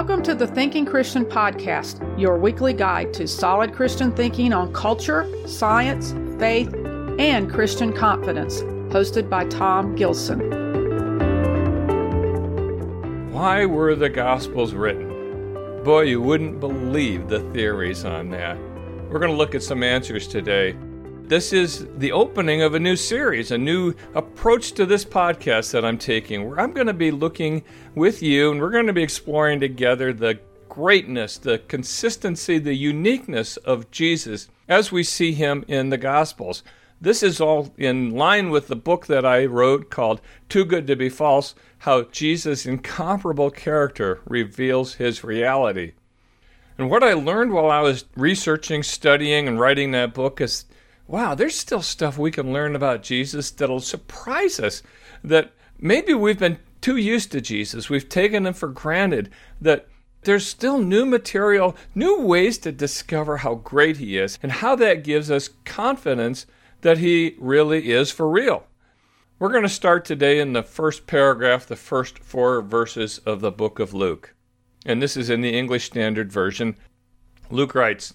Welcome to the Thinking Christian Podcast, your weekly guide to solid Christian thinking on culture, science, faith, and Christian confidence, hosted by Tom Gilson. Why were the Gospels written? Boy, you wouldn't believe the theories on that. We're going to look at some answers today. This is the opening of a new series, a new approach to this podcast that I'm taking, where I'm going to be looking with you and we're going to be exploring together the greatness, the consistency, the uniqueness of Jesus as we see him in the Gospels. This is all in line with the book that I wrote called Too Good to Be False How Jesus' Incomparable Character Reveals His Reality. And what I learned while I was researching, studying, and writing that book is wow, there's still stuff we can learn about Jesus that'll surprise us. That maybe we've been too used to Jesus, we've taken him for granted, that there's still new material, new ways to discover how great he is, and how that gives us confidence that he really is for real. We're going to start today in the first paragraph, the first four verses of the book of Luke. And this is in the English Standard Version. Luke writes,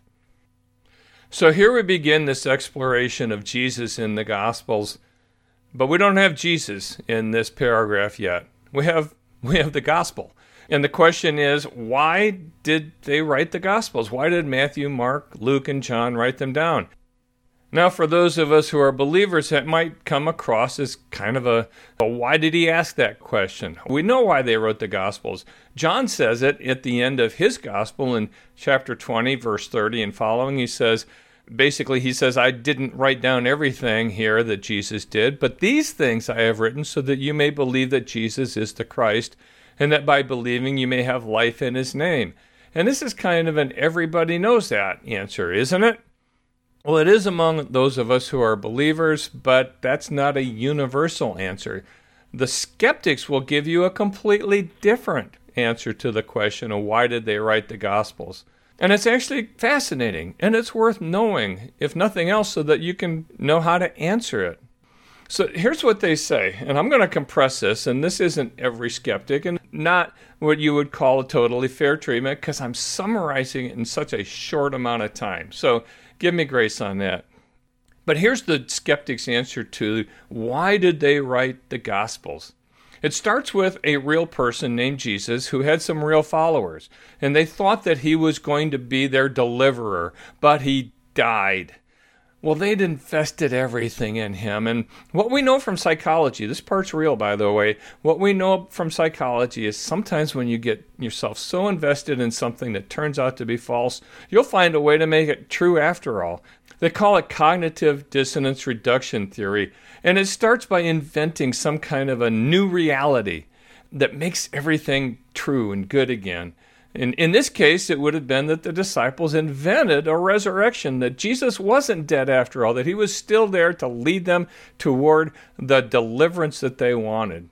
So here we begin this exploration of Jesus in the Gospels, but we don't have Jesus in this paragraph yet. We have we have the gospel. And the question is, why did they write the Gospels? Why did Matthew, Mark, Luke, and John write them down? Now, for those of us who are believers, that might come across as kind of a, a, why did he ask that question? We know why they wrote the Gospels. John says it at the end of his Gospel in chapter 20, verse 30 and following. He says, basically, he says, I didn't write down everything here that Jesus did, but these things I have written so that you may believe that Jesus is the Christ, and that by believing you may have life in his name. And this is kind of an everybody knows that answer, isn't it? Well, it is among those of us who are believers, but that's not a universal answer. The skeptics will give you a completely different answer to the question of why did they write the Gospels. And it's actually fascinating and it's worth knowing, if nothing else, so that you can know how to answer it. So here's what they say, and I'm going to compress this, and this isn't every skeptic and not what you would call a totally fair treatment because I'm summarizing it in such a short amount of time. So Give me grace on that. But here's the skeptic's answer to why did they write the Gospels? It starts with a real person named Jesus who had some real followers, and they thought that he was going to be their deliverer, but he died. Well, they'd invested everything in him. And what we know from psychology, this part's real, by the way, what we know from psychology is sometimes when you get yourself so invested in something that turns out to be false, you'll find a way to make it true after all. They call it cognitive dissonance reduction theory. And it starts by inventing some kind of a new reality that makes everything true and good again. In, in this case, it would have been that the disciples invented a resurrection, that Jesus wasn't dead after all, that he was still there to lead them toward the deliverance that they wanted.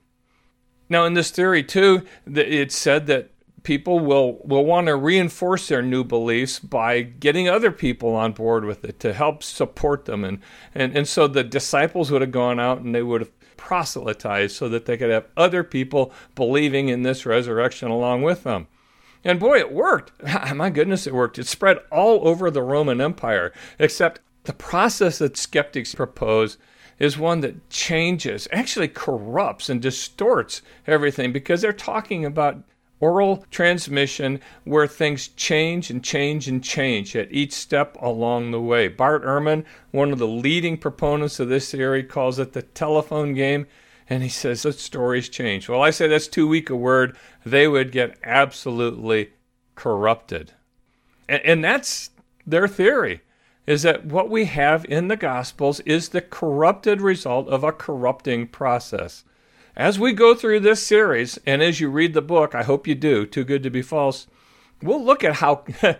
Now, in this theory, too, it's said that people will, will want to reinforce their new beliefs by getting other people on board with it to help support them. And, and, and so the disciples would have gone out and they would have proselytized so that they could have other people believing in this resurrection along with them. And boy, it worked. My goodness, it worked. It spread all over the Roman Empire, except the process that skeptics propose is one that changes, actually corrupts and distorts everything because they're talking about oral transmission where things change and change and change at each step along the way. Bart Ehrman, one of the leading proponents of this theory, calls it the telephone game. And he says, the stories change. Well, I say that's too weak a word. They would get absolutely corrupted. And, and that's their theory is that what we have in the Gospels is the corrupted result of a corrupting process. As we go through this series, and as you read the book, I hope you do, Too Good to Be False, we'll look at how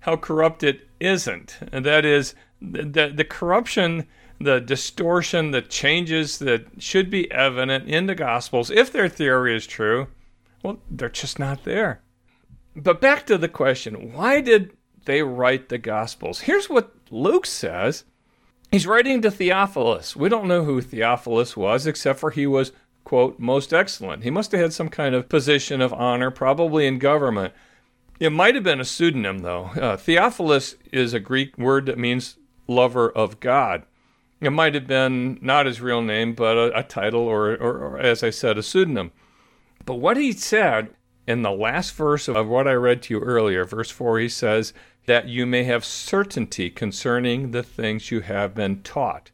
how corrupt it isn't. And that is the, the corruption, the distortion, the changes that should be evident in the Gospels, if their theory is true, well, they're just not there. But back to the question why did they write the Gospels? Here's what Luke says. He's writing to Theophilus. We don't know who Theophilus was, except for he was, quote, most excellent. He must have had some kind of position of honor, probably in government. It might have been a pseudonym, though. Uh, Theophilus is a Greek word that means lover of God. It might have been not his real name, but a, a title or, or, or, as I said, a pseudonym. But what he said in the last verse of what I read to you earlier, verse 4, he says, that you may have certainty concerning the things you have been taught.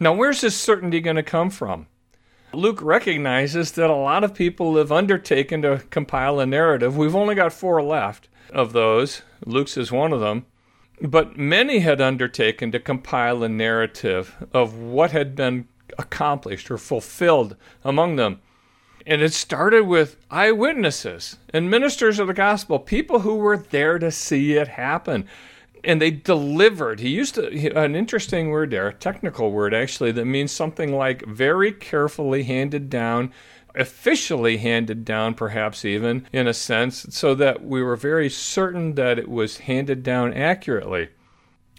Now, where's this certainty going to come from? Luke recognizes that a lot of people have undertaken to compile a narrative. We've only got four left of those. Luke's is one of them. But many had undertaken to compile a narrative of what had been accomplished or fulfilled among them. And it started with eyewitnesses and ministers of the gospel, people who were there to see it happen and they delivered. He used an interesting word there, a technical word actually, that means something like very carefully handed down, officially handed down, perhaps even in a sense, so that we were very certain that it was handed down accurately.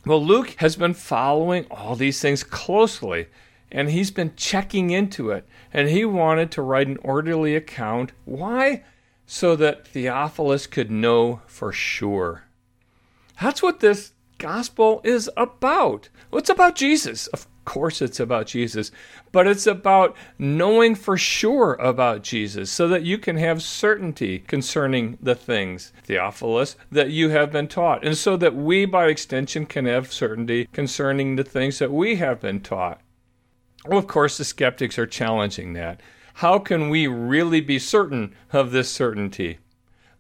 Well, Luke has been following all these things closely and he's been checking into it. And he wanted to write an orderly account. Why? So that Theophilus could know for sure. That's what this gospel is about. Well, it's about Jesus. Of course, it's about Jesus, but it's about knowing for sure about Jesus so that you can have certainty concerning the things, Theophilus, that you have been taught, and so that we, by extension, can have certainty concerning the things that we have been taught. Well, of course, the skeptics are challenging that. How can we really be certain of this certainty?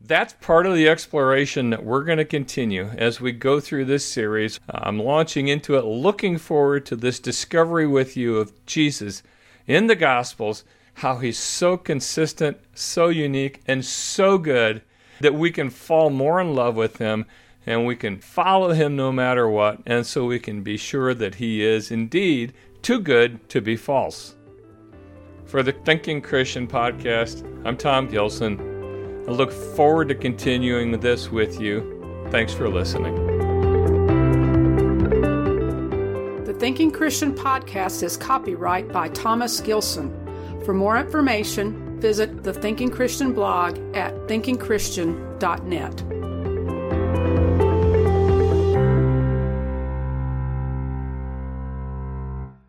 That's part of the exploration that we're going to continue as we go through this series. I'm launching into it, looking forward to this discovery with you of Jesus in the Gospels, how he's so consistent, so unique, and so good that we can fall more in love with him and we can follow him no matter what, and so we can be sure that he is indeed too good to be false. For the Thinking Christian podcast, I'm Tom Gilson. I look forward to continuing this with you. Thanks for listening. The Thinking Christian podcast is copyright by Thomas Gilson. For more information, visit the Thinking Christian blog at thinkingchristian.net.